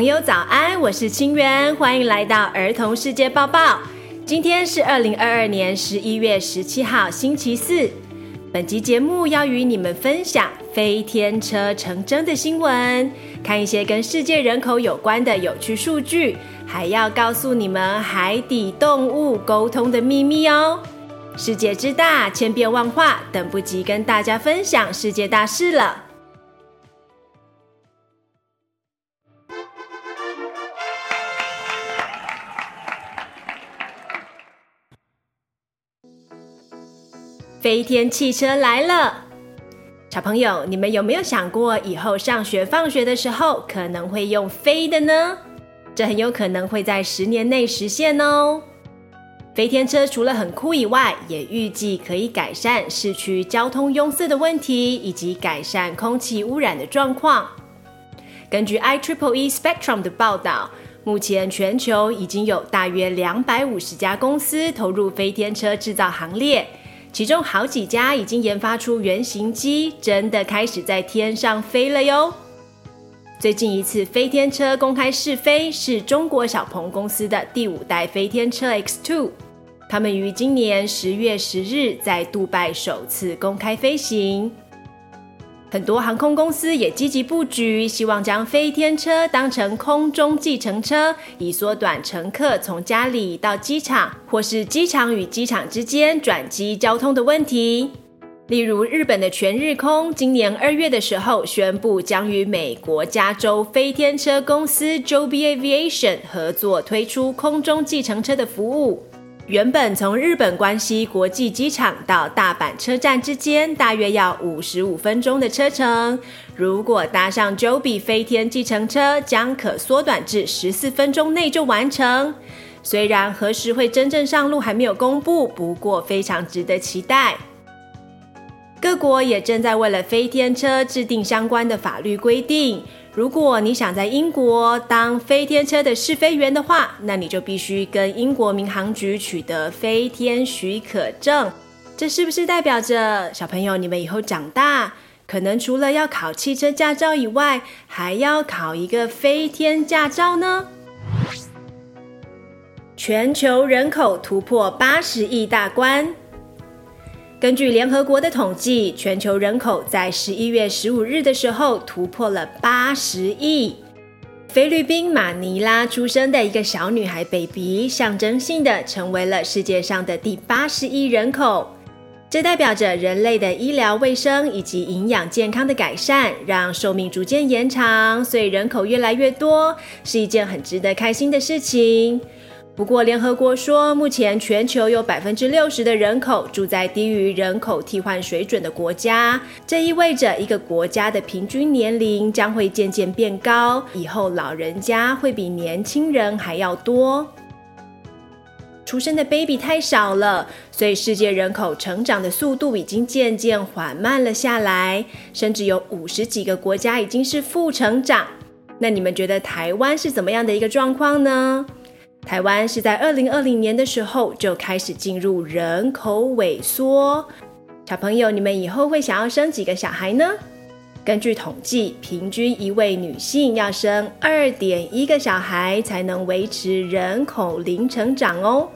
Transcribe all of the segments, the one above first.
朋友早安，我是清源，欢迎来到儿童世界报报。今天是二零二二年十一月十七号，星期四。本集节目要与你们分享飞天车成真的新闻，看一些跟世界人口有关的有趣数据，还要告诉你们海底动物沟通的秘密哦。世界之大，千变万化，等不及跟大家分享世界大事了。飞天汽车来了，小朋友，你们有没有想过，以后上学放学的时候可能会用飞的呢？这很有可能会在十年内实现哦。飞天车除了很酷以外，也预计可以改善市区交通拥塞的问题，以及改善空气污染的状况。根据 IEEE Spectrum 的报道，目前全球已经有大约两百五十家公司投入飞天车制造行列。其中好几家已经研发出原型机，真的开始在天上飞了哟。最近一次飞天车公开试飞是中国小鹏公司的第五代飞天车 X2，他们于今年十月十日在杜拜首次公开飞行。很多航空公司也积极布局，希望将飞天车当成空中计程车，以缩短乘客从家里到机场，或是机场与机场之间转机交通的问题。例如，日本的全日空今年二月的时候宣布，将与美国加州飞天车公司 Joby Aviation 合作推出空中计程车的服务。原本从日本关西国际机场到大阪车站之间大约要五十五分钟的车程，如果搭上 Joby 飞天计程车，将可缩短至十四分钟内就完成。虽然何时会真正上路还没有公布，不过非常值得期待。各国也正在为了飞天车制定相关的法律规定。如果你想在英国当飞天车的试飞员的话，那你就必须跟英国民航局取得飞天许可证。这是不是代表着小朋友你们以后长大，可能除了要考汽车驾照以外，还要考一个飞天驾照呢？全球人口突破八十亿大关。根据联合国的统计，全球人口在十一月十五日的时候突破了八十亿。菲律宾马尼拉出生的一个小女孩 baby，象征性的成为了世界上的第八十亿人口。这代表着人类的医疗卫生以及营养健康的改善，让寿命逐渐延长，所以人口越来越多，是一件很值得开心的事情。不过，联合国说，目前全球有百分之六十的人口住在低于人口替换水准的国家，这意味着一个国家的平均年龄将会渐渐变高，以后老人家会比年轻人还要多。出生的 baby 太少了，所以世界人口成长的速度已经渐渐缓慢了下来，甚至有五十几个国家已经是负成长。那你们觉得台湾是怎么样的一个状况呢？台湾是在二零二零年的时候就开始进入人口萎缩。小朋友，你们以后会想要生几个小孩呢？根据统计，平均一位女性要生二点一个小孩才能维持人口零成长哦。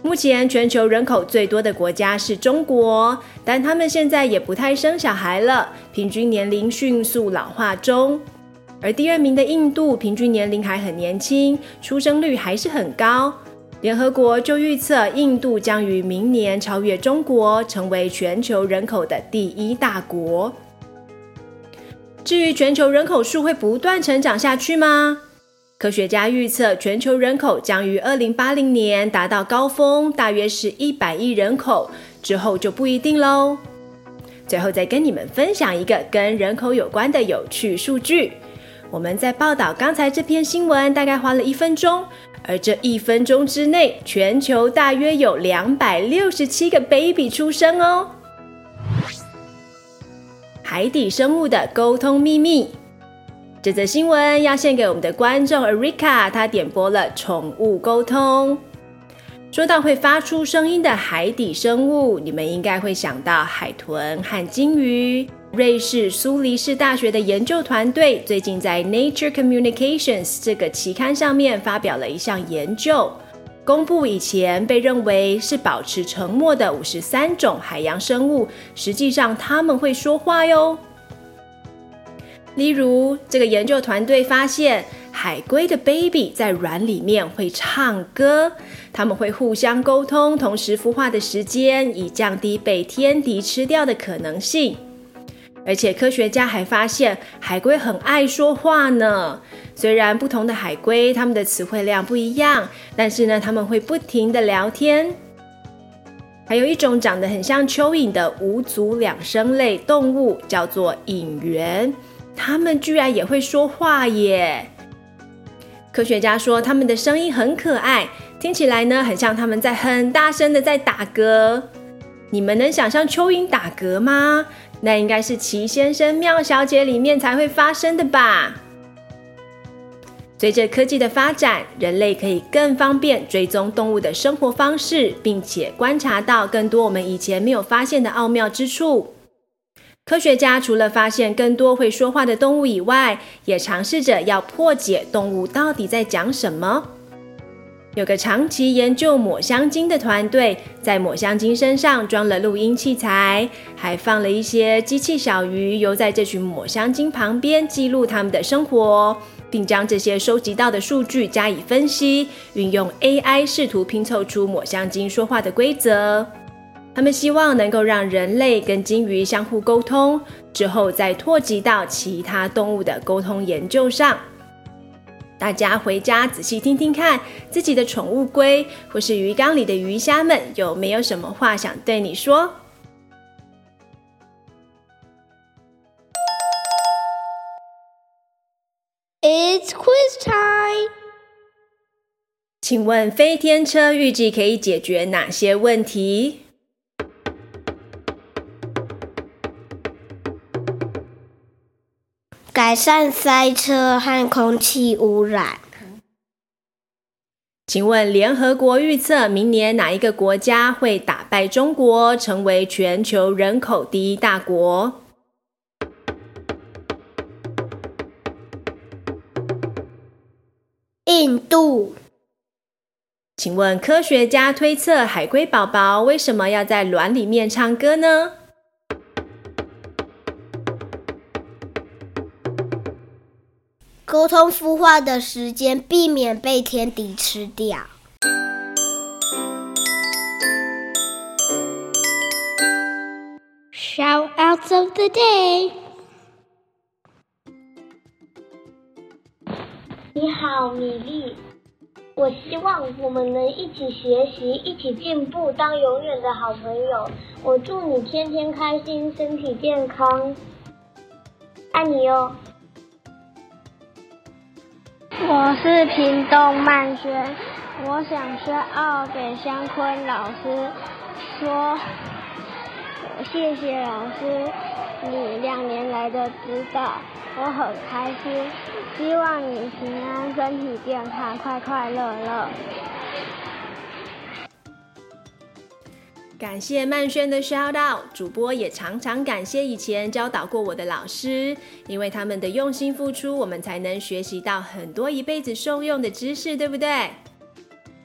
目前全球人口最多的国家是中国，但他们现在也不太生小孩了，平均年龄迅速老化中。而第二名的印度，平均年龄还很年轻，出生率还是很高。联合国就预测，印度将于明年超越中国，成为全球人口的第一大国。至于全球人口数会不断成长下去吗？科学家预测，全球人口将于二零八零年达到高峰，大约是一百亿人口，之后就不一定喽。最后再跟你们分享一个跟人口有关的有趣数据。我们在报道刚才这篇新闻，大概花了一分钟，而这一分钟之内，全球大约有两百六十七个 baby 出生哦。海底生物的沟通秘密，这则新闻要献给我们的观众 Erica，她点播了宠物沟通。说到会发出声音的海底生物，你们应该会想到海豚和鲸鱼。瑞士苏黎世大学的研究团队最近在《Nature Communications》这个期刊上面发表了一项研究，公布以前被认为是保持沉默的五十三种海洋生物，实际上他们会说话哟。例如，这个研究团队发现，海龟的 baby 在卵里面会唱歌，他们会互相沟通，同时孵化的时间，以降低被天敌吃掉的可能性。而且科学家还发现，海龟很爱说话呢。虽然不同的海龟，它们的词汇量不一样，但是呢，它们会不停地聊天。还有一种长得很像蚯蚓的无足两生类动物，叫做蚓螈。它们居然也会说话耶！科学家说，它们的声音很可爱，听起来呢，很像他们在很大声的在打嗝。你们能想象蚯蚓打嗝吗？那应该是奇先生妙小姐里面才会发生的吧？随着科技的发展，人类可以更方便追踪动物的生活方式，并且观察到更多我们以前没有发现的奥妙之处。科学家除了发现更多会说话的动物以外，也尝试着要破解动物到底在讲什么。有个长期研究抹香鲸的团队，在抹香鲸身上装了录音器材，还放了一些机器小鱼游在这群抹香鲸旁边，记录它们的生活，并将这些收集到的数据加以分析，运用 AI 试图拼凑出抹香鲸说话的规则。他们希望能够让人类跟鲸鱼相互沟通，之后再拓及到其他动物的沟通研究上。大家回家仔细听听看，自己的宠物龟或是鱼缸里的鱼虾们有没有什么话想对你说？It's quiz time。请问飞天车预计可以解决哪些问题？改善塞车和空气污染。请问联合国预测明年哪一个国家会打败中国，成为全球人口第一大国？印度。请问科学家推测海龟宝宝为什么要在卵里面唱歌呢？沟通孵化的时间，避免被天敌吃掉。Shoutouts of the day。你好，米粒。我希望我们能一起学习，一起进步，当永远的好朋友。我祝你天天开心，身体健康。爱你哟。我是平东曼轩，我想说奥给香坤老师说，谢谢老师你两年来的指导，我很开心，希望你平安，身体健康，快快乐乐。感谢曼轩的 shout out，主播也常常感谢以前教导过我的老师，因为他们的用心付出，我们才能学习到很多一辈子受用的知识，对不对？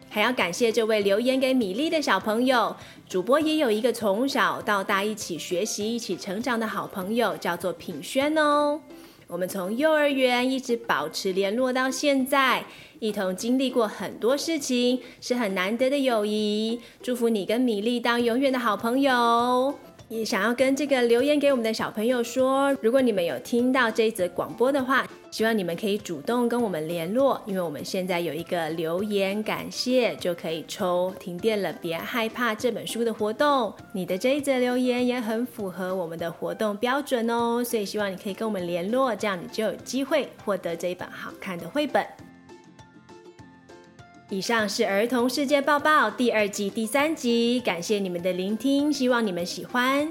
还要感谢这位留言给米粒的小朋友，主播也有一个从小到大一起学习、一起成长的好朋友，叫做品轩哦。我们从幼儿园一直保持联络到现在，一同经历过很多事情，是很难得的友谊。祝福你跟米粒当永远的好朋友。也想要跟这个留言给我们的小朋友说，如果你们有听到这一则广播的话，希望你们可以主动跟我们联络，因为我们现在有一个留言感谢就可以抽停电了别害怕这本书的活动。你的这一则留言也很符合我们的活动标准哦，所以希望你可以跟我们联络，这样你就有机会获得这一本好看的绘本。以上是《儿童世界报报》第二季第三集，感谢你们的聆听，希望你们喜欢。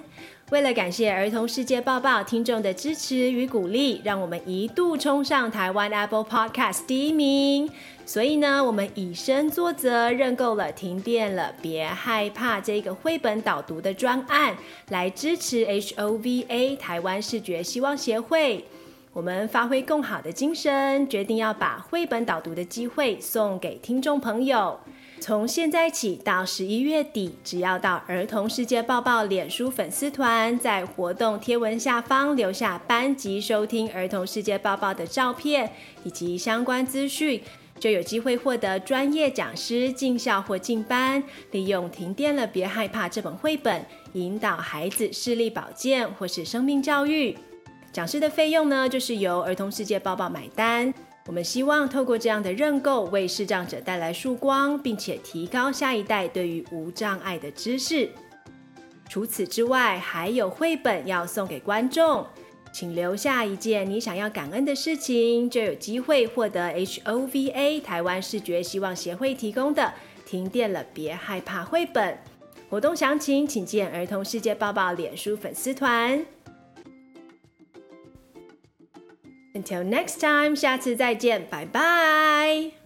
为了感谢儿童世界报报听众的支持与鼓励，让我们一度冲上台湾 Apple Podcast 第一名。所以呢，我们以身作则，认购了《停电了别害怕》这个绘本导读的专案，来支持 HOVA 台湾视觉希望协会。我们发挥更好的精神，决定要把绘本导读的机会送给听众朋友。从现在起到十一月底，只要到儿童世界报报脸书粉丝团，在活动贴文下方留下班级收听儿童世界报报的照片以及相关资讯，就有机会获得专业讲师进校或进班，利用《停电了别害怕》这本绘本，引导孩子视力保健或是生命教育。讲师的费用呢，就是由儿童世界报报买单。我们希望透过这样的认购，为视障者带来曙光，并且提高下一代对于无障碍的知识。除此之外，还有绘本要送给观众，请留下一件你想要感恩的事情，就有机会获得 HOVA 台湾视觉希望协会提供的《停电了别害怕》绘本。活动详情请见儿童世界报报脸书粉丝团。Until next time，下次再见，拜拜。